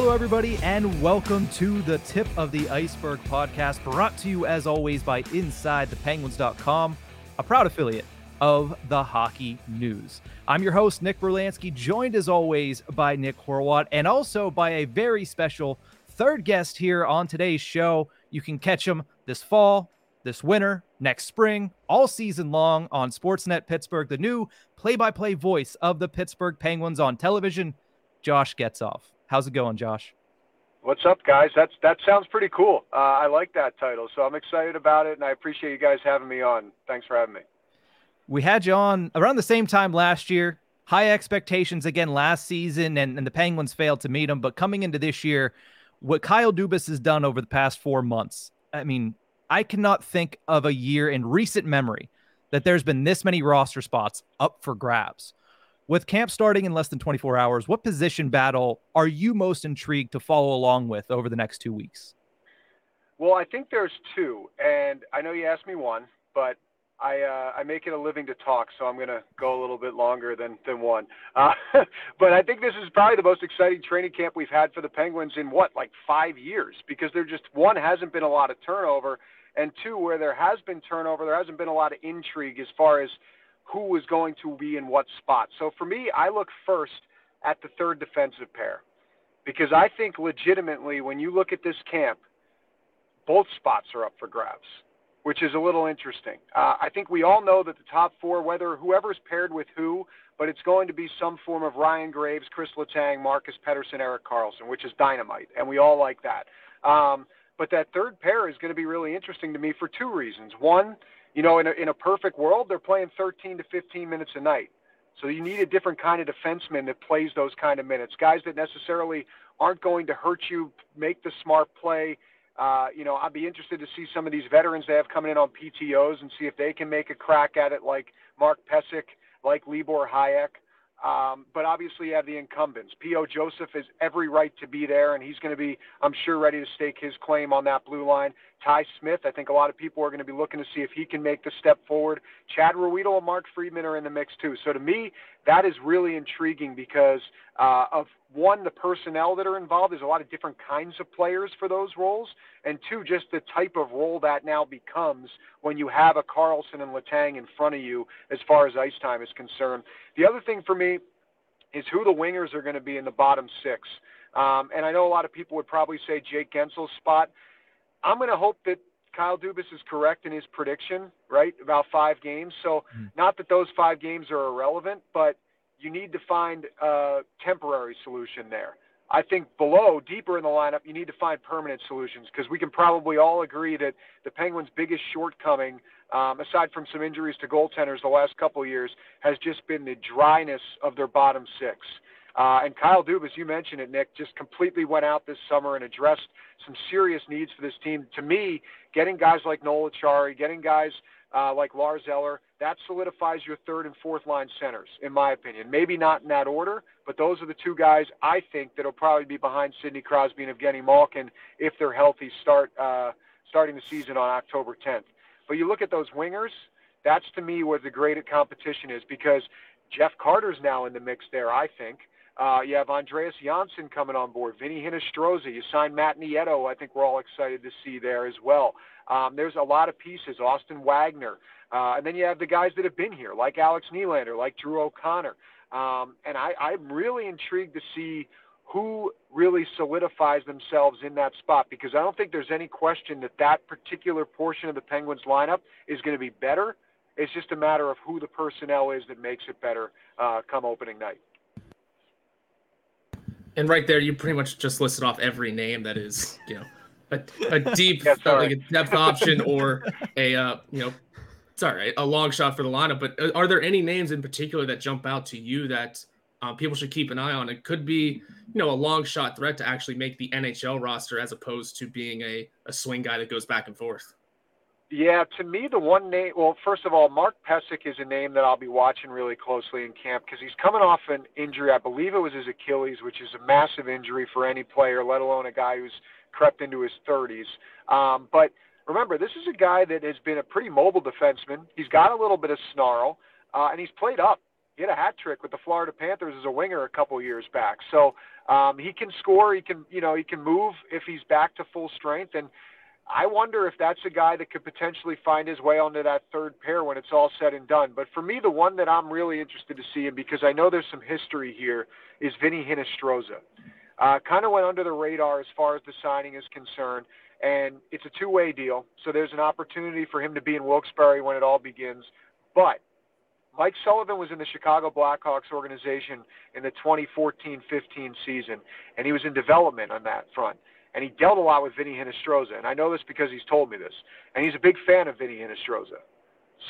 Hello, everybody, and welcome to the Tip of the Ice-Burgh podcast, brought to you as always by InsideThePenguins.com, a proud affiliate of the Hockey News. I'm your host, Nick Brlansky, joined as always by Nick Horwat, and also by a very special third guest here on today's show. You can catch him this fall, this winter, next spring, all season long on Sportsnet Pittsburgh, the new play by play voice of the Pittsburgh Penguins on television, Josh Getzoff. How's it going, Josh? What's up, guys? That's that sounds pretty cool. Uh, I like that title, so I'm excited about it, and I appreciate you guys having me on. Thanks for having me. We had you on around the same time last year. High expectations again last season, and, and the Penguins failed to meet them. But coming into this year, what Kyle Dubas has done over the past four months, I mean, I cannot think of a year in recent memory that there's been this many roster spots up for grabs. With camp starting in less than 24 hours, what position battle are you most intrigued to follow along with over the next two weeks? Well, I think there's two, and I know you asked me one, but I uh, I make it a living to talk, so I'm going to go a little bit longer than than one. Uh, but I think this is probably the most exciting training camp we've had for the Penguins in what like five years, because there just one hasn't been a lot of turnover, and two where there has been turnover, there hasn't been a lot of intrigue as far as who is going to be in what spot. So for me, I look first at the third defensive pair because I think legitimately when you look at this camp, both spots are up for grabs, which is a little interesting. Uh, I think we all know that the top four, whether whoever's paired with who, but it's going to be some form of Ryan Graves, Kris Letang, Marcus Pettersson, Erik Karlsson, which is dynamite, and we all like that. Um, but that third pair is going to be really interesting to me for two reasons. One, you know, in a, in a perfect world, they're playing 13 to 15 minutes a night. So you need a different kind of defenseman that plays those kind of minutes. Guys that necessarily aren't going to hurt you, make the smart play. Uh, you know, I'd be interested to see some of these veterans they have coming in on PTOS and see if they can make a crack at it, like Mark Pysyk, like Libor Hajek. Um, but obviously, you have the incumbents. P.O. Joseph has every right to be there, and he's going to be, I'm sure, ready to stake his claim on that blue line. Ty Smith, I think a lot of people are going to be looking to see if he can make the step forward. Chad Ruhwedel and Mark Friedman are in the mix, too. So to me, that is really intriguing because uh, of one, the personnel that are involved. There's a lot of different kinds of players for those roles, and two, just the type of role that now becomes when you have a Karlsson and Letang in front of you as far as ice time is concerned. The other thing for me is who the wingers are going to be in the bottom six. Um, and I know a lot of people would probably say Jake Guentzel's spot. I'm going to hope that Kyle Dubas is correct in his prediction, right, about five games. So, mm. not that those five games are irrelevant, but you need to find a temporary solution there. I think below, deeper in the lineup, you need to find permanent solutions because we can probably all agree that the Penguins' biggest shortcoming, um, aside from some injuries to goaltenders the last couple of years, has just been the dryness of their bottom six. Uh, and Kyle Dubas, you mentioned it, Nick, just completely went out this summer and addressed some serious needs for this team. To me, getting guys like Noel Acciari, getting guys uh, like Lars Eller, that solidifies your third and fourth line centers, in my opinion. Maybe not in that order, but those are the two guys I think that'll probably be behind Sidney Crosby and Evgeny Malkin if they're healthy start uh, starting the season on October 10th. But you look at those wingers, that's to me where the great competition is because Jeff Carter's now in the mix there, I think. Uh, you have Andreas Johnsson coming on board, Vinny Hinostroza. You signed Matt Nieto. I think we're all excited to see there as well. Um, there's a lot of pieces. Austin Wagner, uh, and then you have the guys that have been here, like Alex Nylander, like Drew O'Connor. Um, and I, I'm really intrigued to see who really solidifies themselves in that spot because I don't think there's any question that that particular portion of the Penguins lineup is going to be better. It's just a matter of who the personnel is that makes it better uh, come opening night. And right there, you pretty much just listed off every name that is, you know, a, a deep, yeah, uh, like a depth option or a, uh, you know, sorry, a long shot for the lineup. But uh, are there any names in particular that jump out to you that um, people should keep an eye on? It could be, you know, a long shot threat to actually make the NHL roster as opposed to being a, a swing guy that goes back and forth. Yeah, to me, the one name. Well, first of all, Mark Pysyk is a name that I'll be watching really closely in camp because he's coming off an injury. I believe it was his Achilles, which is a massive injury for any player, let alone a guy who's crept into his 30s. Um, but remember, this is a guy that has been a pretty mobile defenseman. He's got a little bit of snarl, uh, and he's played up. He had a hat trick with the Florida Panthers as a winger a couple years back. So um, he can score. He can, you know, he can move if he's back to full strength. And I wonder if that's a guy that could potentially find his way onto that third pair when it's all said and done. But for me, the one that I'm really interested to see, and because I know there's some history here, is Vinny Hinostroza. Uh, kind of went under the radar as far as the signing is concerned, and it's a two-way deal. So there's an opportunity for him to be in Wilkes-Barre when it all begins. But Mike Sullivan was in the Chicago Blackhawks organization in the 2014-15 season, and he was in development on that front. And he dealt a lot with Vinny Hinostroza, and I know this because he's told me this. And he's a big fan of Vinny Hinostroza.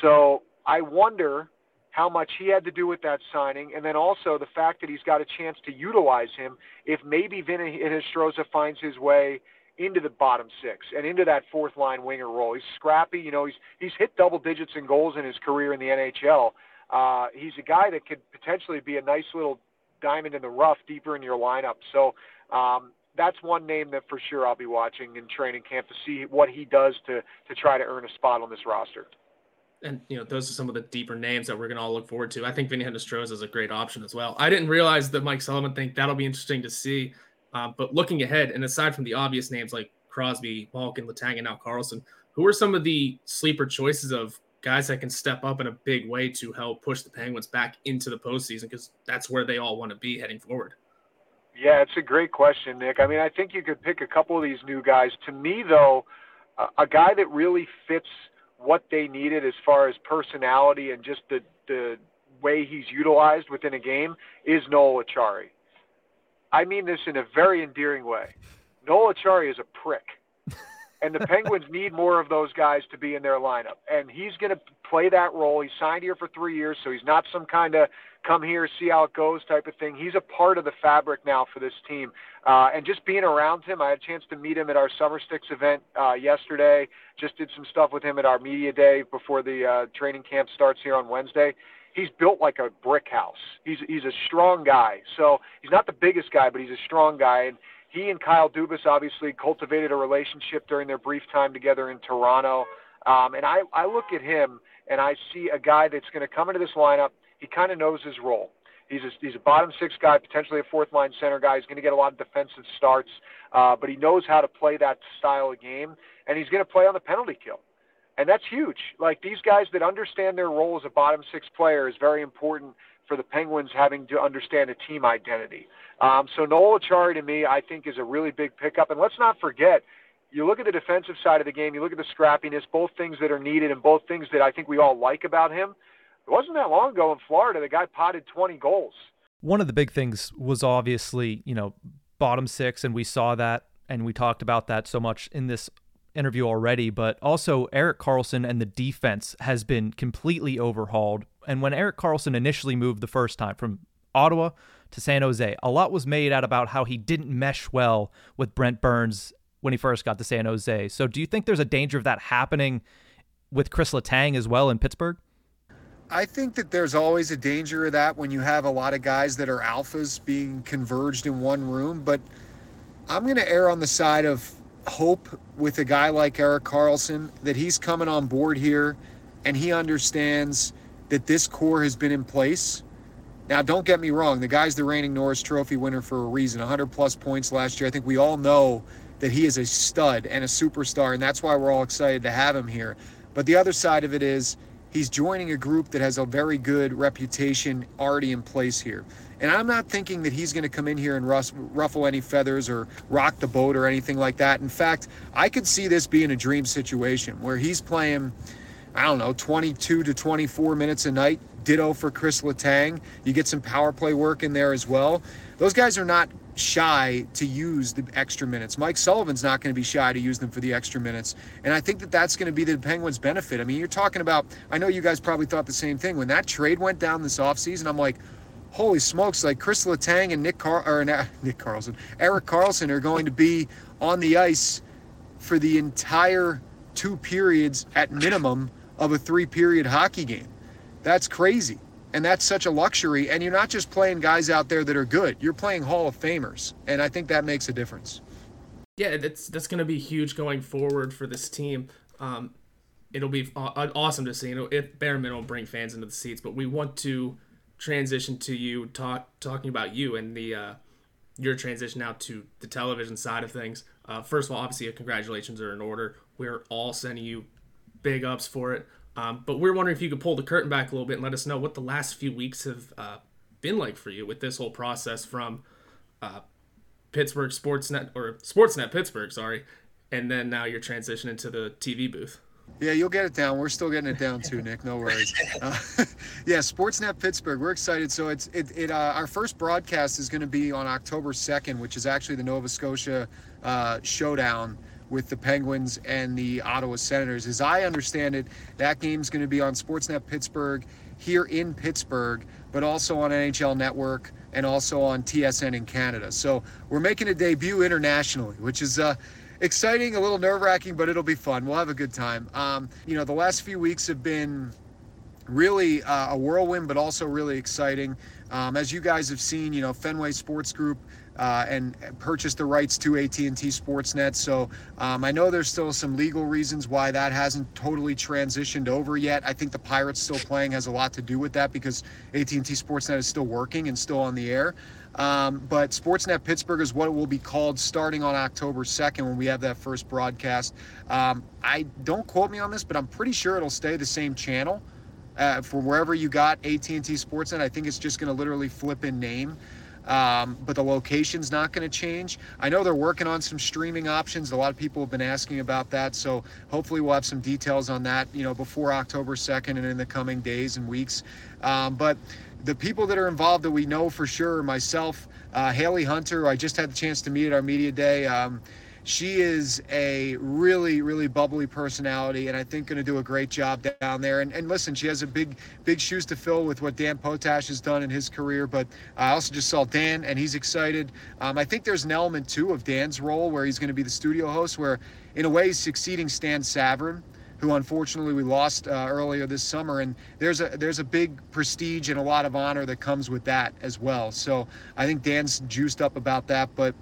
So I wonder how much he had to do with that signing, and then also the fact that he's got a chance to utilize him if maybe Vinny Hinostroza finds his way into the bottom six and into that fourth line winger role. He's scrappy, you know. He's he's hit double digits in goals in his career in the NHL, uh, he's a guy that could potentially be a nice little diamond in the rough deeper in your lineup. So um, that's one name that for sure I'll be watching in training camp to see what he does to to try to earn a spot on this roster. And you know, those are some of the deeper names that we're to all look forward to. I think Vinny Hinostroza is a great option as well. I didn't realize the Mike Sullivan thing. That'll be interesting to see. Uh, but looking ahead, and aside from the obvious names like Crosby, Malkin, Letang, and now Karlsson, who are some of the sleeper choices of guys that can step up in a big way to help push the Penguins back into the postseason because that's where they all want to be heading forward. Yeah, it's a great question, Nick. I mean, I think you could pick a couple of these new guys. To me, though, a, a guy that really fits what they needed as far as personality and just the the way he's utilized within a game is Noel Acciari. I mean this in a very endearing way. Noel Acciari is a prick and the Penguins need more of those guys to be in their lineup. And he's going to play that role. He's signed here for three years, so he's not some kind of come here, see how it goes type of thing. He's a part of the fabric now for this team. Uh, and just being around him, I had a chance to meet him at our Summer Sticks event uh, yesterday. Just did some stuff with him at our media day before the uh, training camp starts here on Wednesday. He's built like a brick house. He's he's a strong guy. So he's not the biggest guy, but he's a strong guy. And he and Kyle Dubas obviously cultivated a relationship during their brief time together in Toronto. Um, and I, I look at him and I see a guy that's going to come into this lineup. He kind of knows his role. He's a, he's a bottom six guy, potentially a fourth line center guy. He's going to get a lot of defensive starts, uh, but he knows how to play that style of game, and he's going to play on the penalty kill. And that's huge. Like these guys that understand their role as a bottom six player is very important for the Penguins having to understand a team identity. Um, so Noel Acciari to me, I think, is a really big pickup. And let's not forget, you look at the defensive side of the game, you look at the scrappiness, both things that are needed and both things that I think we all like about him. It wasn't that long ago in Florida, the guy potted 20 goals. One of the big things was obviously, you know, bottom six, and we saw that and we talked about that so much in this interview already, but also Erik Karlsson and the defense has been completely overhauled. And when Erik Karlsson initially moved the first time from Ottawa to San Jose, a lot was made out about how he didn't mesh well with Brent Burns when he first got to San Jose. So do you think there's a danger of that happening with Kris Letang as well in Pittsburgh? I think that there's always a danger of that when you have a lot of guys that are alphas being converged in one room. But I'm going to err on the side of hope with a guy like Erik Karlsson that he's coming on board here and he understands that this core has been in place. Now, don't get me wrong, the guy's the reigning Norris Trophy winner for a reason 100 plus points last year. I think we all know that he is a stud and a superstar, and that's why we're all excited to have him here. But the other side of it is he's joining a group that has a very good reputation already in place here. And I'm not thinking that he's going to come in here and ruffle any feathers or rock the boat or anything like that. In fact, I could see this being a dream situation where he's playing, I don't know, 22 to 24 minutes a night. Ditto for Kris Letang. You get some power play work in there as well. Those guys are not shy to use the extra minutes. Mike Sullivan's not going to be shy to use them for the extra minutes. And I think that that's going to be the Penguins' benefit. I mean, you're talking about, I know you guys probably thought the same thing. When that trade went down this offseason, I'm like, holy smokes, like Kris Letang and Nick Car- or Nick Karlsson, Erik Karlsson are going to be on the ice for the entire two periods at minimum of a three period hockey game. That's crazy. And that's such a luxury. And you're not just playing guys out there that are good, you're playing Hall of Famers. And I think that makes a difference. Yeah, that's that's going to be huge going forward for this team. Um, it'll be awesome to see. You know, if bare minimum bring fans into the seats, but we want to transition to you talk talking about you and the uh, your transition now to the television side of things. Uh, first of all, obviously, congratulations are in order. We're all sending you big ups for it. Um, but we're wondering if you could pull the curtain back a little bit and let us know what the last few weeks have uh, been like for you with this whole process from uh, Pittsburgh Sportsnet or Sportsnet Pittsburgh, sorry, and then now you're transitioning to the TV booth. Yeah, you'll get it down. We're still getting it down too, Nick. No worries. Uh, yeah, Sportsnet Pittsburgh. We're excited. So it's it, it uh, our first broadcast is going to be on October second, which is actually the Nova Scotia uh, showdown with the Penguins and the Ottawa Senators. As I understand it, that game's going to be on Sportsnet Pittsburgh here in Pittsburgh, but also on NHL Network and also on TSN in Canada. So we're making a debut internationally, which is uh, exciting, a little nerve wracking, but it'll be fun. We'll have a good time. Um, you know, the last few weeks have been really uh, a whirlwind, but also really exciting. Um, as you guys have seen, you know, Fenway Sports Group uh, and purchased the rights to AT&T Sportsnet. So um, I know there's still some legal reasons why that hasn't totally transitioned over yet. I think the Pirates still playing has a lot to do with that because AT&T Sportsnet is still working and still on the air. Um, but Sportsnet Pittsburgh is what it will be called starting on October 2nd when we have that first broadcast. Um, I don't quote me on this, but I'm pretty sure it'll stay the same channel. Uh, for wherever you got AT&T Sportsnet, I think it's just going to literally flip in name. Um, but the location's not going to change. I know they're working on some streaming options. A lot of people have been asking about that, so hopefully we'll have some details on that, you know, before October 2nd and in the coming days and weeks. Um, but the people that are involved that we know for sure, myself, uh, Haley Hunter, I just had the chance to meet at our media day. Um, she is a really, really bubbly personality, and I think going to do a great job down there. And, and listen, she has a big, big shoes to fill with what Dan Potash has done in his career. But I also just saw Dan, and he's excited. Um, I think there's an element too of Dan's role where he's going to be the studio host, where in a way he's succeeding Stan Savran who unfortunately we lost uh, earlier this summer. And there's a there's a big prestige and a lot of honor that comes with that as well. So I think Dan's juiced up about that. But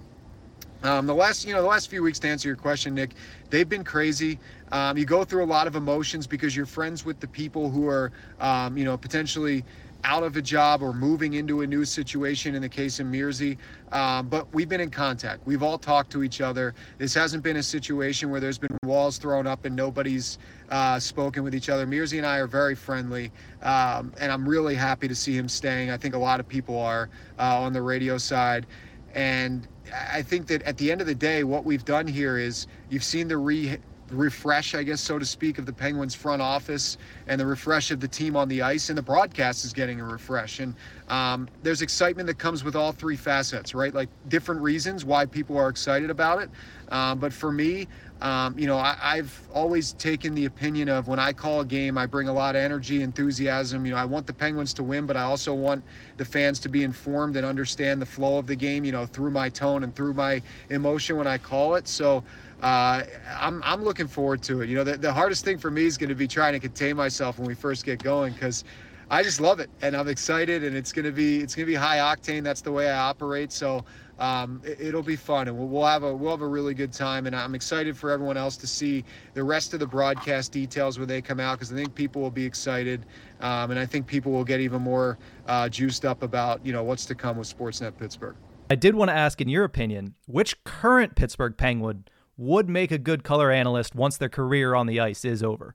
um, the last, you know, the last few weeks to answer your question, Nick, they've been crazy. Um, you go through a lot of emotions because you're friends with the people who are, um, you know, potentially out of a job or moving into a new situation in the case of Mearsy. Um, but we've been in contact. We've all talked to each other. This hasn't been a situation where there's been walls thrown up and nobody's uh, spoken with each other. Mearsy and I are very friendly, um, and I'm really happy to see him staying. I think a lot of people are uh, on the radio side. And I think that at the end of the day, what we've done here is you've seen the re refresh, I guess, so to speak, of the Penguins front office and the refresh of the team on the ice, and the broadcast is getting a refresh. And um, there's excitement that comes with all three facets, right? Like different reasons why people are excited about it. Um, but for me, um, you know, I, have always taken the opinion of when I call a game, I bring a lot of energy, enthusiasm. You know, I want the Penguins to win, but I also want the fans to be informed and understand the flow of the game, you know, through my tone and through my emotion when I call it. So uh, I'm, I'm looking forward to it. You know, the, the hardest thing for me is going to be trying to contain myself when we first get going because I just love it and I'm excited and it's going to be it's going to be high octane. That's the way I operate. So um, it, will be fun, and we'll, we'll, have a we'll have a really good time. And I'm excited for everyone else to see the rest of the broadcast details when they come out, because I think people will be excited, um, and I think people will get even more uh, juiced up about you know what's to come with Sportsnet Pittsburgh. I did want to ask, in your opinion, which current Pittsburgh Penguin would make a good color analyst once their career on the ice is over?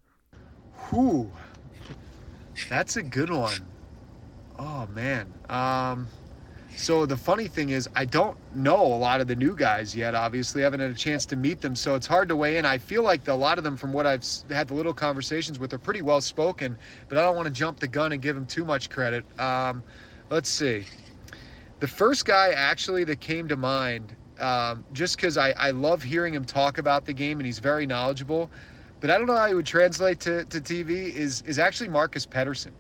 Whew, that's a good one. Oh man. Um, so the funny thing is, I don't know a lot of the new guys yet. Obviously, I haven't had a chance to meet them, so it's hard to weigh in. I feel like a lot of them, from what I've had the little conversations with, are pretty well spoken. But I don't want to jump the gun and give them too much credit. Um, let's see. The first guy actually that came to mind, um, just because I, I love hearing him talk about the game and he's very knowledgeable, but I don't know how he would translate to, to TV, is is actually Marcus Pettersson.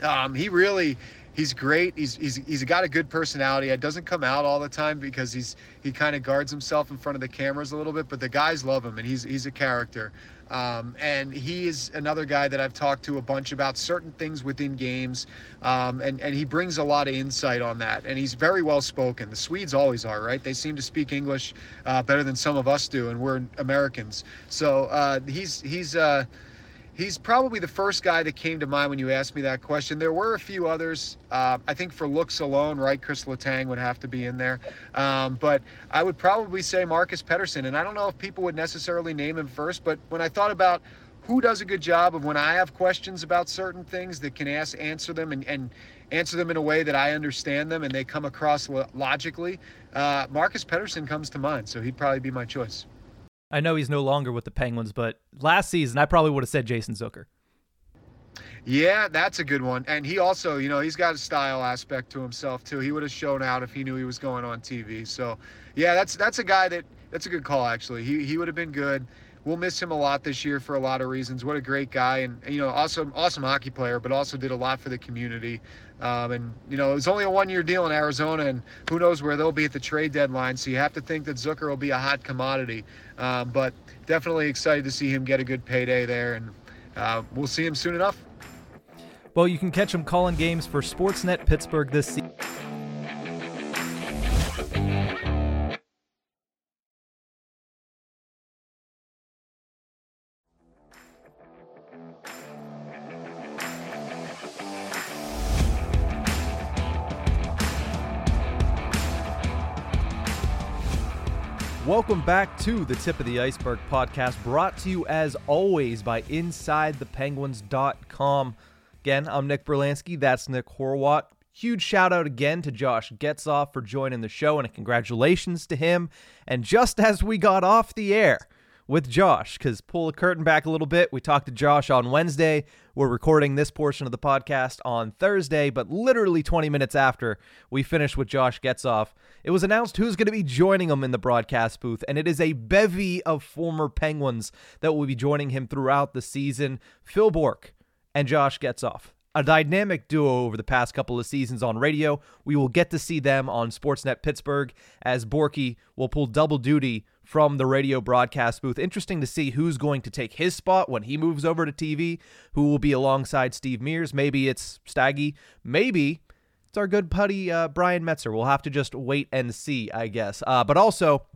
Um, he really he's great. He's he's he's got a good personality. It doesn't come out all the time because he's he kind of guards himself in front of the cameras a little bit, but the guys love him and he's he's a character. Um, and he is another guy that I've talked to a bunch about certain things within games, um, and and he brings a lot of insight on that. And he's very well spoken. The Swedes always are, right? They seem to speak English uh, better than some of us do, and we're Americans. So uh, he's he's. Uh, he's probably the first guy that came to mind when you asked me that question. There were a few others. Uh, I think for looks alone, right, Kris Letang would have to be in there. Um, but I would probably say Marcus Pettersson. And I don't know if people would necessarily name him first, but when I thought about who does a good job of when I have questions about certain things that can ask, answer them and, and answer them in a way that I understand them and they come across logically, uh, Marcus Pettersson comes to mind. So he'd probably be my choice. I know he's no longer with the Penguins, but last season I probably would have said Jason Zucker. Yeah, that's a good one. And he also, you know, he's got a style aspect to himself too. He would have shown out if he knew he was going on TV. So, yeah, that's that's a guy that that's a good call actually. He he would have been good. We'll miss him a lot this year for a lot of reasons. What a great guy and you know, awesome awesome hockey player, but also did a lot for the community. Um, and you know, it was only a one-year deal in Arizona, and who knows where they'll be at the trade deadline. So you have to think that Zucker will be a hot commodity. Um, but definitely excited to see him get a good payday there, and uh, we'll see him soon enough. Well, you can catch him calling games for Sportsnet Pittsburgh this season. Back to the Tip of the Ice-Burgh podcast, brought to you as always by InsideThePenguins.com. Again, I'm Nick Brlansky. That's Nick Horwat. Huge shout out again to Josh Getzoff for joining the show, and congratulations to him. And just as we got off the air, with Josh because pull the curtain back a little bit. We talked to Josh on Wednesday. We're recording this portion of the podcast on Thursday, but literally 20 minutes after we finished with Josh Getzoff, it was announced who's going to be joining him in the broadcast booth, and it is a bevy of former Penguins that will be joining him throughout the season. Phil Bourque and Josh Getzoff a dynamic duo over the past couple of seasons on radio. We will get to see them on Sportsnet Pittsburgh as Borky will pull double duty from the radio broadcast booth. Interesting to see who's going to take his spot when he moves over to TV, who will be alongside Steve Mears. Maybe it's Staggy. Maybe it's our good buddy uh, Brian Metzer. We'll have to just wait and see, I guess. Uh, but also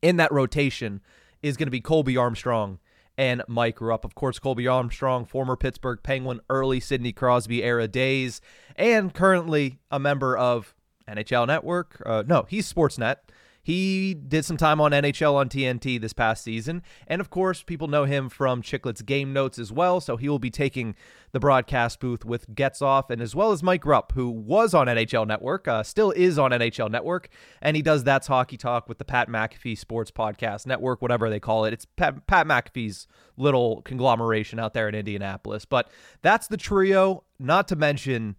in that rotation is going to be Colby Armstrong and Mike Rupp. Of course, Colby Armstrong, former Pittsburgh Penguin, early Sidney Crosby era days, and currently a member of NHL Network. Uh, no, he's Sportsnet. He did some time on NHL on TNT this past season. And of course, people know him from Chiclets game notes as well. So he will be taking the broadcast booth with Getzoff and as well as Mike Rupp, who was on NHL Network, uh, still is on NHL Network. And he does That's Hockey Talk with the Pat McAfee Sports Podcast Network, whatever they call it. It's Pat, Pat McAfee's little conglomeration out there in Indianapolis. But that's the trio, not to mention,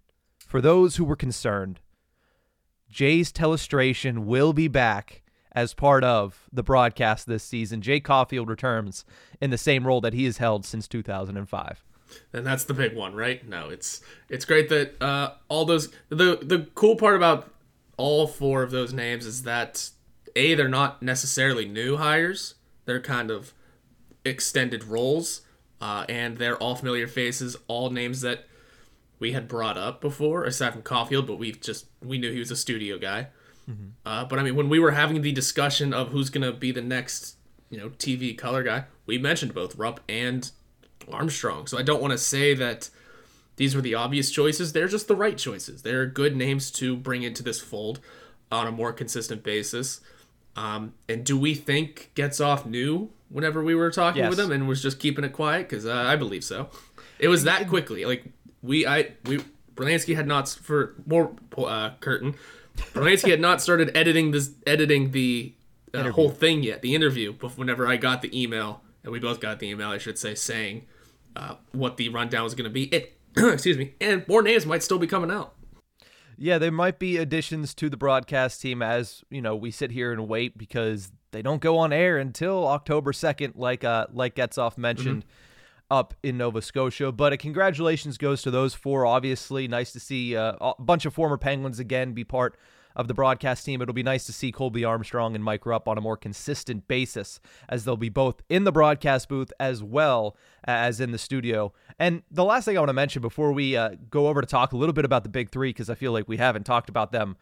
for those who were concerned, Jay's Telestration will be back as part of the broadcast this season. Jay Caulfield returns in the same role that he has held since 2005. And that's the big one, right? No, it's it's great that uh, all those the the cool part about all four of those names is that a they're not necessarily new hires; they're kind of extended roles, uh, and they're all familiar faces, all names that we had brought up before, aside from Caulfield, but we just we knew he was a studio guy. Mm-hmm. Uh, but I mean, when we were having the discussion of who's gonna be the next, you know, TV color guy, we mentioned both Rupp and Armstrong. So I don't want to say that these were the obvious choices. They're just the right choices. They're good names to bring into this fold on a more consistent basis. Um, and do we think Getzoff knew whenever we were talking yes. with him and was just keeping it quiet? Because uh, I believe so. It was that quickly. Like we I we Brlansky had not for more uh, curtain. Brlansky had not started editing this editing the uh, whole thing yet, the interview. But whenever I got the email, and we both got the email, I should say, saying uh, what the rundown was going to be. It excuse me, and more names might still be coming out. Yeah, there might be additions to the broadcast team as you know we sit here and wait because they don't go on air until October second, like uh like Getzoff mentioned. Mm-hmm up in Nova Scotia. But a congratulations goes to those four. Obviously, nice to see uh, a bunch of former Penguins again be part of the broadcast team. It'll be nice to see Colby Armstrong and Mike Rupp on a more consistent basis, as they'll be both in the broadcast booth as well as in the studio. And the last thing I want to mention before we uh, go over to talk a little bit about the big three, because I feel like we haven't talked about them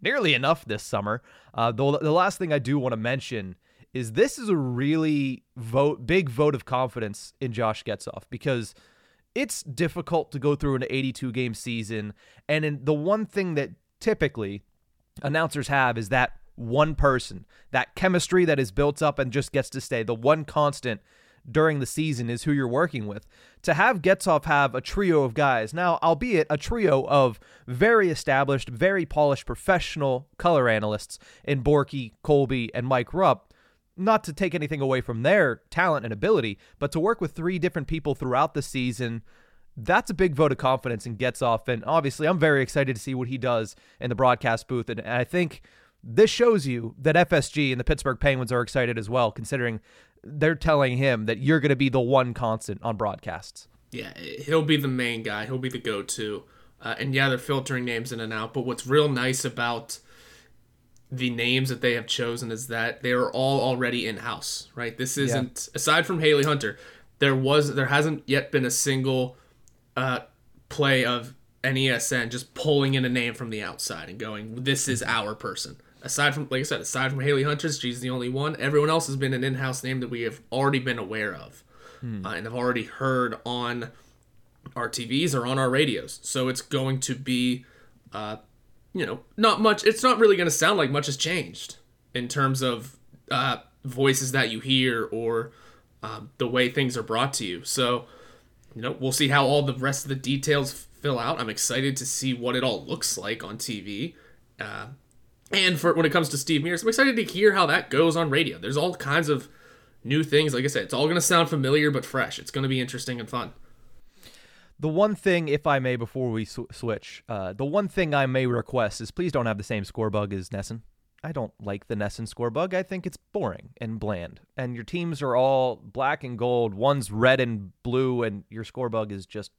nearly enough this summer. Uh, the, the last thing I do want to mention is this is a really vote big vote of confidence in Josh Getzoff because it's difficult to go through an 82 game season and in the one thing that typically announcers have is that one person, that chemistry that is built up and just gets to stay. The one constant during the season is who you're working with. To have Getzoff have a trio of guys, now, albeit a trio of very established, very polished professional color analysts in Borky, Colby, and Mike Rupp, not to take anything away from their talent and ability, but to work with three different people throughout the season, that's a big vote of confidence in Getzoff. And obviously, I'm very excited to see what he does in the broadcast booth. And I think this shows you that FSG and the Pittsburgh Penguins are excited as well, considering they're telling him that you're going to be the one constant on broadcasts. Yeah, he'll be the main guy. He'll be the go-to. Uh, and yeah, they're filtering names in and out. But what's real nice about the names that they have chosen is that they are all already in-house, right? This isn't yeah. aside from Haley Hunter, there was there hasn't yet been a single uh, play of NESN just pulling in a name from the outside and going, "This is our person." aside from like I said, aside from Haley Hunters, she's the only one. Everyone else has been an in-house name that we have already been aware of, hmm. uh, and have already heard on our TVs or on our radios. So it's going to be, uh, you know, not much. It's not really going to sound like much has changed in terms of uh, voices that you hear or um, the way things are brought to you. So, you know, we'll see how all the rest of the details fill out. I'm excited to see what it all looks like on TV. Uh, and for when it comes to Steve Mears, I'm excited to hear how that goes on radio. There's all kinds of new things. Like I said, it's all going to sound familiar but fresh. It's going to be interesting and fun. The one thing, if I may, before we sw- switch, uh, the one thing I may request is please don't have the same score bug as NESN. I don't like the NESN score bug. I think it's boring and bland. And your teams are all black and gold. One's red and blue, and your score bug is just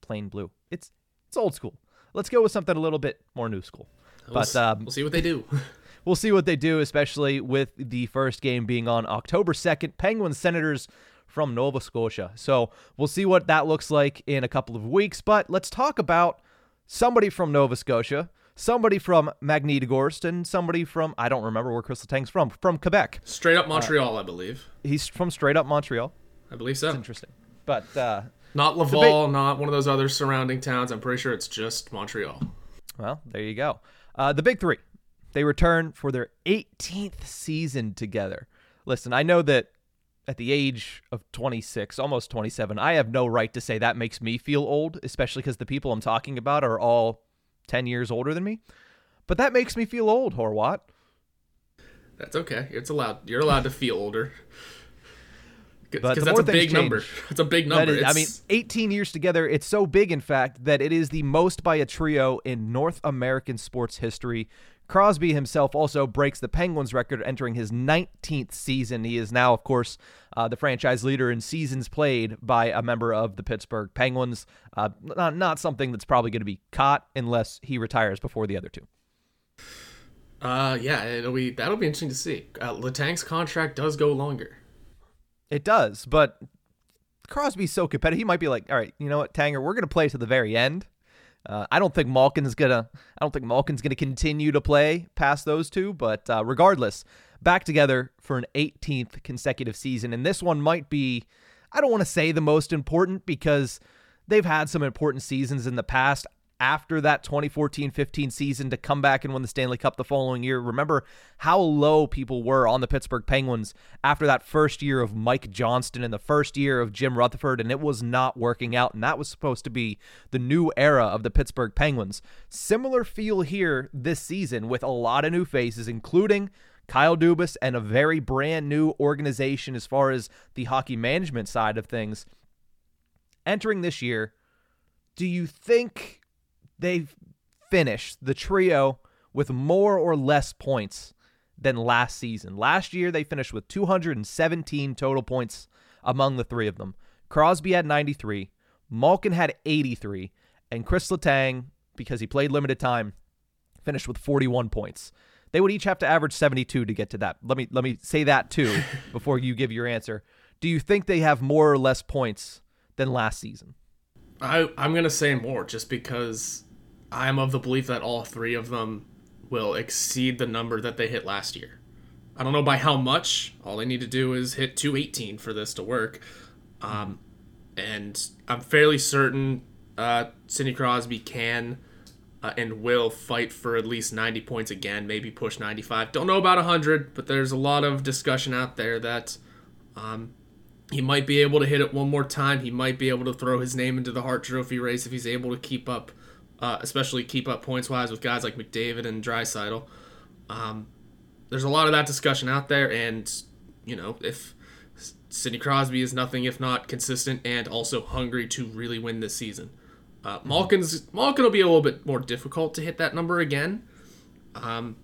plain blue. It's it's old school. Let's go with something a little bit more new school. But we'll, um, we'll see what they do. we'll see what they do, especially with the first game being on October 2nd. Penguins Senators from Nova Scotia. So we'll see what that looks like in a couple of weeks. But let's talk about somebody from Nova Scotia, somebody from Magnitogorsk, and somebody from, I don't remember where Crystal Letang's from, from Quebec. Straight up Montreal, uh, I believe. He's from straight up Montreal. I believe so. That's interesting. But uh, not Laval, not one of those other surrounding towns. I'm pretty sure it's just Montreal. Well, there you go. Uh, the big three, they return for their 18th season together. Listen, I know that at the age of 26, almost 27, I have no right to say that makes me feel old, especially because the people I'm talking about are all 10 years older than me. But that makes me feel old, Horwat. That's okay. It's allowed. You're allowed to feel older. Because that's a big change, number. It's a big number. Is, I mean, 18 years together. It's so big, in fact, that it is the most by a trio in North American sports history. Crosby himself also breaks the Penguins record, entering his 19th season. He is now, of course, uh, the franchise leader in seasons played by a member of the Pittsburgh Penguins. Uh, not, not something that's probably going to be caught unless he retires before the other two. Uh, yeah, it'll be that'll be interesting to see. Uh, Letang's contract does go longer. It does, but Crosby's so competitive. He might be like, all right, you know what, Tanger, we're gonna play to the very end. Uh, I don't think Malkin's gonna. I don't think Malkin's gonna continue to play past those two. But uh, regardless, back together for an 18th consecutive season, and this one might be. I don't want to say the most important because they've had some important seasons in the past after that 2014 15 season to come back and win the Stanley Cup the following year. Remember how low people were on the Pittsburgh Penguins after that first year of Mike Johnston and the first year of Jim Rutherford, and it was not working out. And that was supposed to be the new era of the Pittsburgh Penguins. Similar feel here this season with a lot of new faces, including. Kyle Dubas and a very brand new organization as far as the hockey management side of things. Entering this year, do you think they've finished the trio with more or less points than last season. Last year, they finished with 217 total points among the three of them. Crosby had 93, Malkin had 83, and Kris Letang, because he played limited time, finished with 41 points. They would each have to average 72 to get to that. Let me let me say that too before you give your answer. Do you think they have more or less points than last season? I I'm gonna say more just because I'm of the belief that all three of them will exceed the number that they hit last year. I don't know by how much. All they need to do is hit 218 for this to work. Um, and I'm fairly certain uh, Sidney Crosby can uh, and will fight for at least 90 points again, maybe push 95. Don't know about 100, but there's a lot of discussion out there that um, he might be able to hit it one more time. He might be able to throw his name into the Hart Trophy race if he's able to keep up, uh, especially keep up points wise with guys like McDavid and Draisaitl. Um, there's a lot of that discussion out there, and you know if Sidney Crosby is nothing if not consistent and also hungry to really win this season. Uh, Malkin's Malkin will be a little bit more difficult to hit that number again. Um,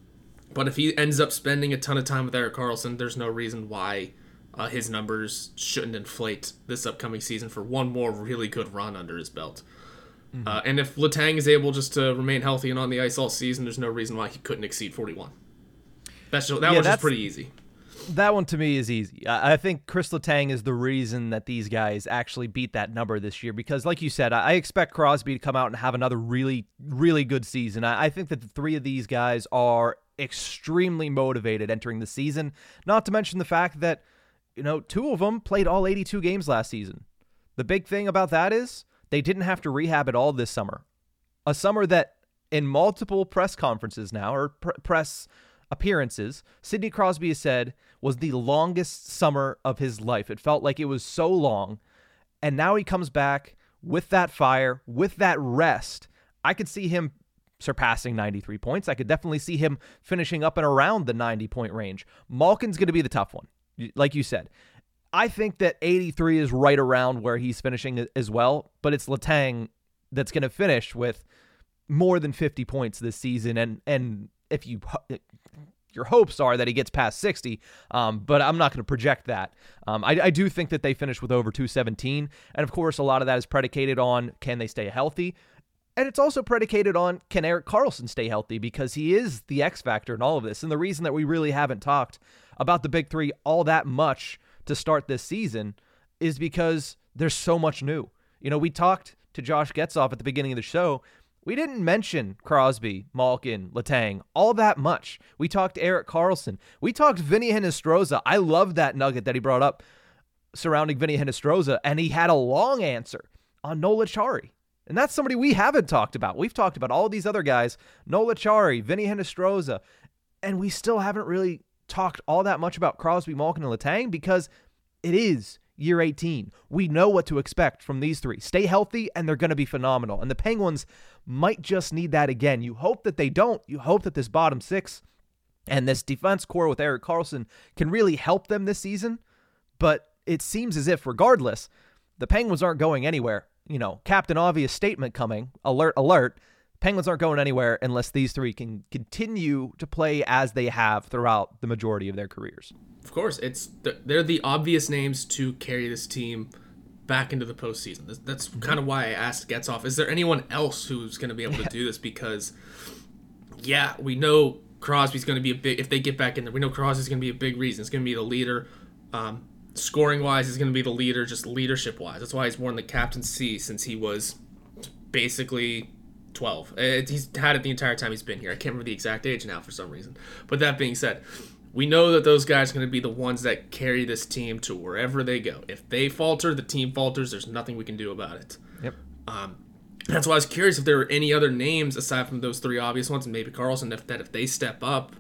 but if he ends up spending a ton of time with Erik Karlsson, there's no reason why uh, his numbers shouldn't inflate this upcoming season for one more really good run under his belt. Mm-hmm. Uh, and if Letang is able just to remain healthy and on the ice all season, there's no reason why he couldn't exceed 41. That's just, that yeah, was just pretty easy. That one to me is easy. I think Kris Letang is the reason that these guys actually beat that number this year because, like you said, I expect Crosby to come out and have another really, really good season. I think that the three of these guys are extremely motivated entering the season, not to mention the fact that you know, two of them played all 82 games last season. The big thing about that is they didn't have to rehab at all this summer. A summer that, in multiple press conferences now, or pr- press appearances, Sidney Crosby has said was the longest summer of his life. It felt like it was so long. And now he comes back with that fire, with that rest. I could see him surpassing 93 points. I could definitely see him finishing up and around the 90 point range. Malkin's going to be the tough one like you said. I think that 83 is right around where he's finishing as well, but it's Letang that's going to finish with more than 50 points this season and and if you your hopes are that he gets past 60, um, but I'm not going to project that. Um, I, I, do think that they finish with over 217, and of course, a lot of that is predicated on can they stay healthy, and it's also predicated on can Erik Karlsson stay healthy because he is the X factor in all of this, and the reason that we really haven't talked about the big three all that much to start this season is because there's so much new. You know, we talked to Josh Getzoff at the beginning of the show. We didn't mention Crosby, Malkin, Letang all that much. We talked Erik Karlsson. We talked Vinny Hinostroza. I love that nugget that he brought up surrounding Vinny Hinostroza, and he had a long answer on Noel Acciari. And that's somebody we haven't talked about. We've talked about all these other guys, Noel Acciari, Vinny Hinostroza, and we still haven't really talked all that much about Crosby, Malkin, and Letang because it is year 18. We know what to expect from these three. Stay healthy, and they're going to be phenomenal. And the Penguins might just need that again. You hope that they don't. You hope that this bottom six and this defense core with Erik Karlsson can really help them this season. But it seems as if, regardless, the Penguins aren't going anywhere. You know, Captain Obvious statement coming. Alert, alert. Penguins aren't going anywhere unless these three can continue to play as they have throughout the majority of their careers. Of course, it's they're the obvious names to carry this team back into the postseason. That's mm-hmm. kind of why I asked Getzoff, is there anyone else who's going to be able to do this? Because, yeah, we know Crosby's going to be a big. If they get back in there, we know Crosby's going to be a big reason. It's going to be the leader. Um, scoring wise, he's going to be the leader. Just leadership wise, that's why he's worn the captain's C since he was basically 12. It, he's had it the entire time he's been here. I can't remember the exact age now for some reason. But that being said, we know that those guys are going to be the ones that carry this team to wherever they go. If they falter, the team falters. There's nothing we can do about it. Yep. Um, that's why I was curious if there were any other names aside from those three obvious ones, and maybe Karlsson, if that if they step up,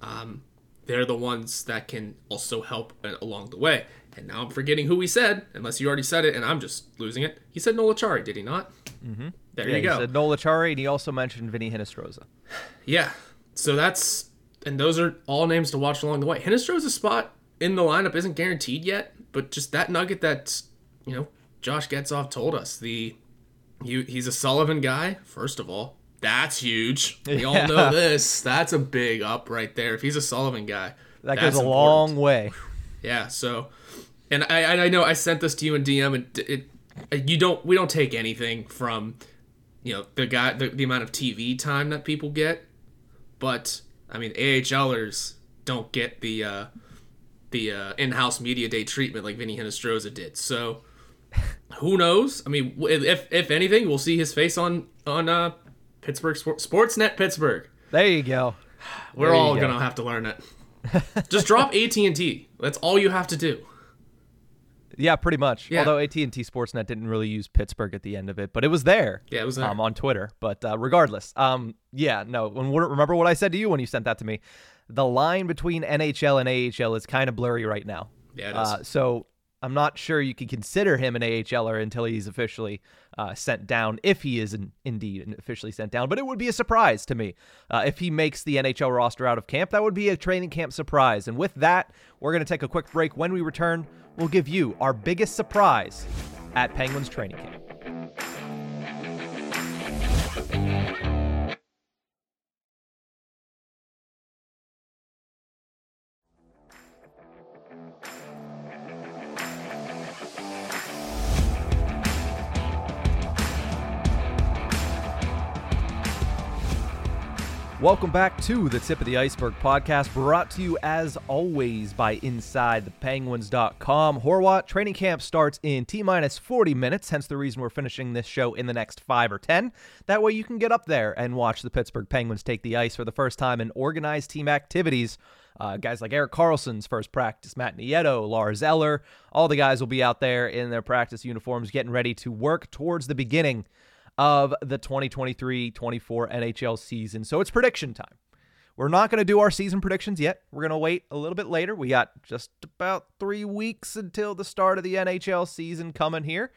um, they're the ones that can also help along the way. And now I'm forgetting who he said, unless you already said it, and I'm just losing it. He said Noel Acciari, did he not? Mm-hmm. There yeah, you go. He said Noel and he also mentioned Vinny Hinostroza. Yeah. So that's and those are all names to watch along the way. Hinostroza's spot in the lineup isn't guaranteed yet, but just that nugget that you know Josh Getzoff told us the you he's a Sullivan guy. First of all, that's huge. We yeah. all know this. That's a big up right there. If he's a Sullivan guy, that goes a important. long way. Yeah. So, and I I know I sent this to you in DM, and it you don't we don't take anything from you know the guy the, the amount of TV time that people get, but I mean AHLers don't get the uh, the uh, in-house media day treatment like Vinny Hinostroza did. So who knows? I mean, if if anything, we'll see his face on on uh, Pittsburgh Sportsnet Pittsburgh. There you go. We're all go. gonna have to learn it. Just drop AT and T. That's all you have to do. Yeah, pretty much. Yeah. Although AT and T Sportsnet didn't really use Pittsburgh at the end of it, but it was there. Yeah, it was there. Um, on Twitter. But uh, regardless, um, yeah, no. When remember what I said to you when you sent that to me? The line between NHL and AHL is kind of blurry right now. Yeah, it is. Uh, so I'm not sure you can consider him an AHLer until he's officially uh, sent down, if he is in, indeed officially sent down. But it would be a surprise to me uh, if he makes the NHL roster out of camp. That would be a training camp surprise. And with that, we're going to take a quick break. When we return, we'll give you our biggest surprise at Penguins training camp. Welcome back to the Tip of the Ice-Burgh podcast, brought to you as always by InsideThePenguins.com. Horwat training camp starts in T minus 40 minutes, hence the reason we're finishing this show in the next five or 10. That way you can get up there and watch the Pittsburgh Penguins take the ice for the first time in organized team activities. Uh, guys like Erik Karlsson's first practice, Matt Nieto, Lars Eller, all the guys will be out there in their practice uniforms getting ready to work towards the beginning of the 2023 24 NHL season. So it's prediction time. We're not going to do our season predictions yet. We're going to wait a little bit later. We got just about three weeks until the start of the NHL season coming here.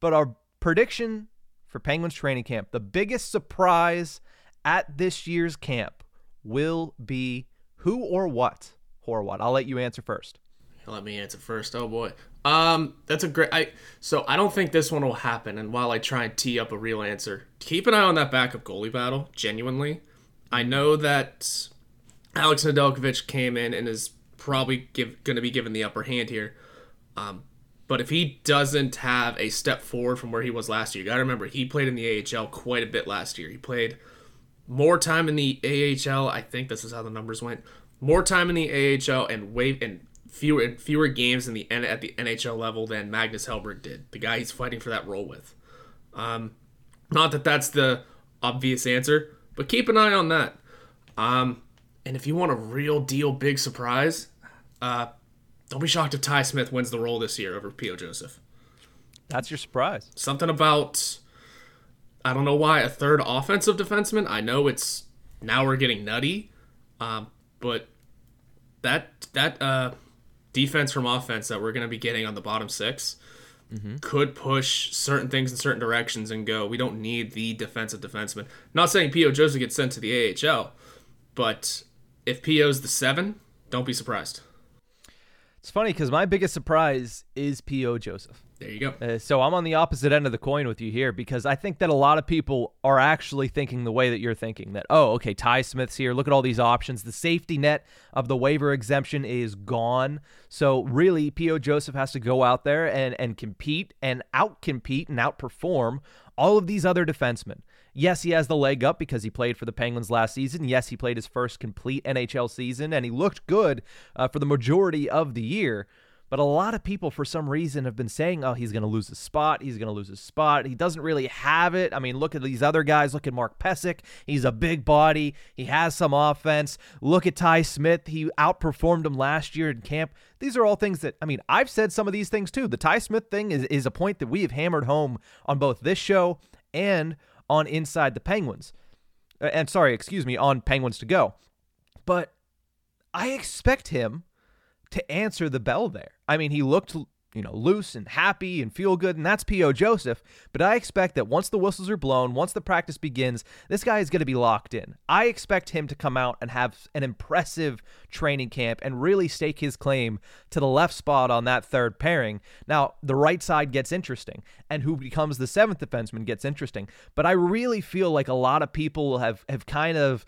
But our prediction for Penguins training camp, the biggest surprise at this year's camp will be who or what? Horwat, I'll let you answer first. Let me answer first. Oh boy. Um, that's a great. I so I don't think this one will happen. And while I try and tee up a real answer, keep an eye on that backup goalie battle. Genuinely, I know that Alex Nedeljkovic came in and is probably going to be given the upper hand here. Um, but if he doesn't have a step forward from where he was last year, you got to remember he played in the AHL quite a bit last year. He played more time in the AHL. I think this is how the numbers went. More time in the AHL and wave and fewer fewer games in the at the NHL level than Magnus Hellberg did. The guy he's fighting for that role with. Um, not that that's the obvious answer, but keep an eye on that. Um, and if you want a real deal big surprise, uh, don't be shocked if Ty Smith wins the role this year over P.O. Joseph. That's your surprise. Something about I don't know why a third offensive defenseman. I know it's now we're getting nutty, um, but that that uh, defense from offense that we're going to be getting on the bottom 6 mm-hmm. could push certain things in certain directions and go. We don't need the defensive defenseman. Not saying P.O. Joseph gets sent to the AHL, but if P.O.'s the seven, don't be surprised. It's funny because my biggest surprise is P.O. Joseph. There you go. Uh, so I'm on the opposite end of the coin with you here because I think that a lot of people are actually thinking the way that you're thinking that, oh, okay, Ty Smith's here. Look at all these options. The safety net of the waiver exemption is gone. So really, P.O. Joseph has to go out there and, and compete and outcompete and outperform all of these other defensemen. Yes, he has the leg up because he played for the Penguins last season. Yes, he played his first complete NHL season and he looked good uh, for the majority of the year. But a lot of people, for some reason, have been saying, oh, he's going to lose his spot. He's going to lose his spot. He doesn't really have it. I mean, look at these other guys. Look at Mark Pysyk. He's a big body. He has some offense. Look at Ty Smith. He outperformed him last year in camp. These are all things that, I mean, I've said some of these things too. The Ty Smith thing is, is a point that we have hammered home on both this show and on Inside the Penguins. And sorry, excuse me, on Penguins to Go. But I expect him to answer the bell there. I mean, he looked, you know, loose and happy and feel good, and that's P.O. Joseph. But I expect that once the whistles are blown, once the practice begins, this guy is going to be locked in. I expect him to come out and have an impressive training camp and really stake his claim to the left spot on that third pairing. Now, the right side gets interesting, and who becomes the seventh defenseman gets interesting. But I really feel like a lot of people have have kind of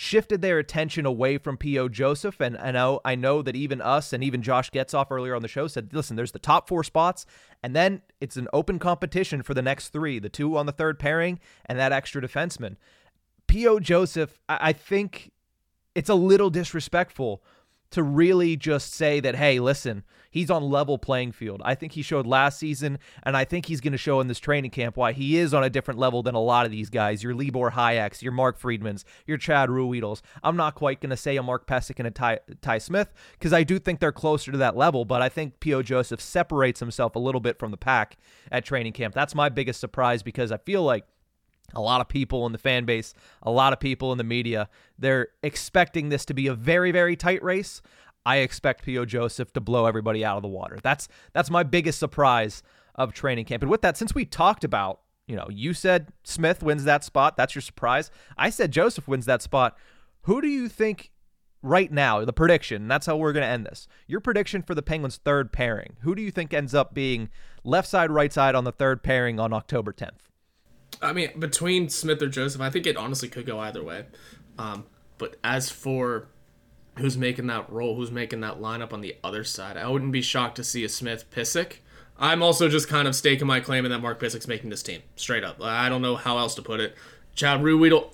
shifted their attention away from P.O. Joseph. And I know, oh, I know that even us and even Josh Getzoff earlier on the show said, listen, there's the top four spots, and then it's an open competition for the next three the two on the third pairing and that extra defenseman. P.O. Joseph, I, I think it's a little disrespectful to really just say that, hey, listen, he's on level playing field. I think he showed last season, and I think he's going to show in this training camp why he is on a different level than a lot of these guys. Your Libor Hajeks, your Mark Friedmans, your Chad Ruhwedels. I'm not quite going to say a Mark Pysyk and a Ty, Ty Smith because I do think they're closer to that level, but I think P.O. Joseph separates himself a little bit from the pack at training camp. That's my biggest surprise because I feel like a lot of people in the fan base, a lot of people in the media, they're expecting this to be a very, very tight race. I expect P.O. Joseph to blow everybody out of the water. That's that's my biggest surprise of training camp. And with that, since we talked about, you know, you said Smith wins that spot. That's your surprise. I said Joseph wins that spot. Who do you think right now, the prediction, that's how we're going to end this. Your prediction for the Penguins' third pairing. Who do you think ends up being left side, right side on the third pairing on October 10th? I mean, between Smith or Joseph, I think it honestly could go either way. Um, but as for who's making that role, who's making that lineup on the other side, I wouldn't be shocked to see a Smith Pysyk. I'm also just kind of staking my claim in that Mark Pysyk's making this team straight up. I don't know how else to put it. Chad Ruhwedel.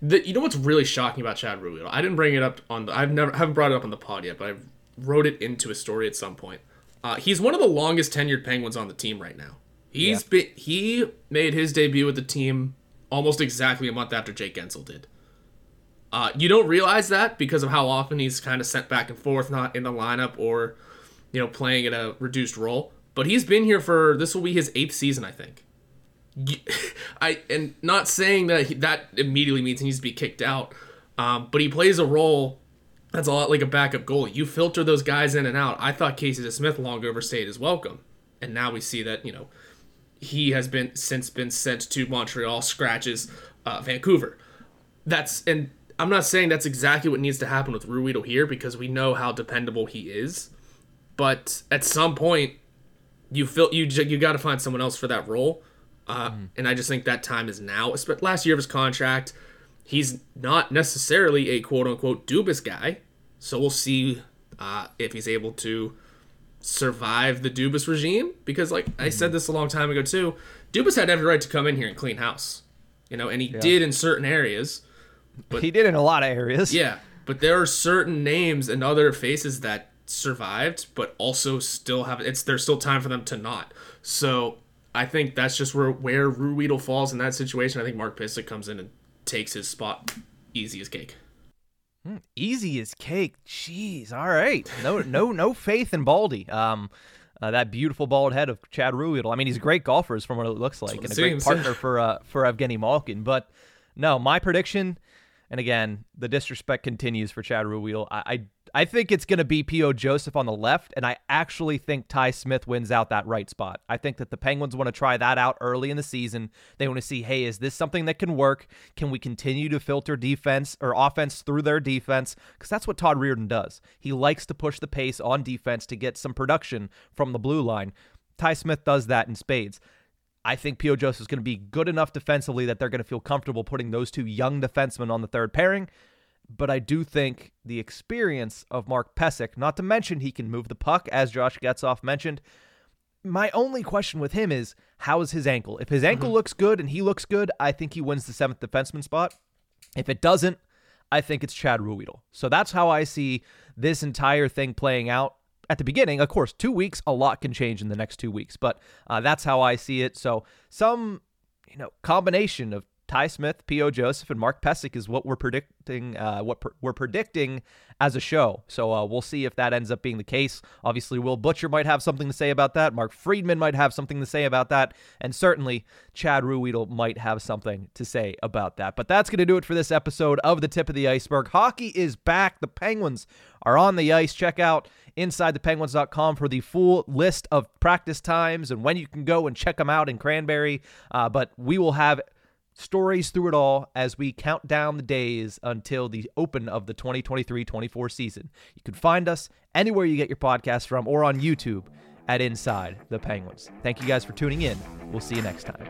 The, you know what's really shocking about Chad Ruhwedel? I didn't bring it up on the. I've never haven't brought it up on the pod yet, but I wrote it into a story at some point. Uh, he's one of the longest tenured Penguins on the team right now. He's yeah. been he made his debut with the team almost exactly a month after Jake Guentzel did. Uh, you don't realize that because of how often he's kind of sent back and forth, not in the lineup or, you know, playing in a reduced role. But he's been here for this will be his eighth season, I think. I and not saying that he, that immediately means he needs to be kicked out, um, but he plays a role that's a lot like a backup goalie. You filter those guys in and out. I thought Casey DeSmith long overstayed his welcome, and now we see that you know he has been since been sent to Montreal, scratches uh, Vancouver. That's and I'm not saying that's exactly what needs to happen with Ruhwedel here because we know how dependable he is, but at some point you feel you you got to find someone else for that role, uh, mm. and I just think that time is now. Last year of his contract, he's not necessarily a quote unquote Dubas guy, so we'll see uh, if he's able to survive the Dubas regime because like mm-hmm. I said this a long time ago too, Dubas had every right to come in here and clean house. You know, and he yeah. did in certain areas. But he did in a lot of areas. Yeah, but there are certain names and other faces that survived but also still have it's there's still time for them to not. So, I think that's just where where Ruhwedel falls in that situation. I think Mark Pysyk comes in and takes his spot easy as cake. Mm, easy as cake. Jeez. All right. No, no, no faith in Baldy. Um, uh, that beautiful bald head of Chad Ruhwedel. I mean, he's a great golfer, from what it looks like, and a seems. great partner for uh, for Evgeny Malkin. But no, my prediction, and again, the disrespect continues for Chad Ruhwedel. I, I I think it's going to be P.O. Joseph on the left, and I actually think Ty Smith wins out that right spot. I think that the Penguins want to try that out early in the season. They want to see, hey, is this something that can work? Can we continue to filter defense or offense through their defense? Because that's what Todd Reirden does. He likes to push the pace on defense to get some production from the blue line. Ty Smith does that in spades. I think P.O. Joseph is going to be good enough defensively that they're going to feel comfortable putting those two young defensemen on the third pairing but I do think the experience of Mark Pysyk, not to mention he can move the puck, as Josh Getzoff mentioned. My only question with him is how is his ankle? If his ankle mm-hmm. looks good and he looks good, I think he wins the seventh defenseman spot. If it doesn't, I think it's Chad Ruhwedel. So that's how I see this entire thing playing out at the beginning. Of course, two weeks, a lot can change in the next two weeks, but uh, that's how I see it. So some, you know, combination of Ty Smith, P.O. Joseph, and Mark Pysyk is what we're predicting. Uh, what we're predicting as a show. So uh, we'll see if that ends up being the case. Obviously, Will Butcher might have something to say about that. Mark Friedman might have something to say about that, and certainly Chad Ruhwedel might have something to say about that. But that's going to do it for this episode of the Tip of the Ice-Burgh. Hockey is back. The Penguins are on the ice. Check out InsideThePenguins.com for the full list of practice times and when you can go and check them out in Cranberry. Uh, but we will have stories through it all as we count down the days until the open of the 2023 24 season. You can find us anywhere you get your podcast from or on YouTube at Inside the Penguins. Thank you guys for tuning in. We'll see you next time.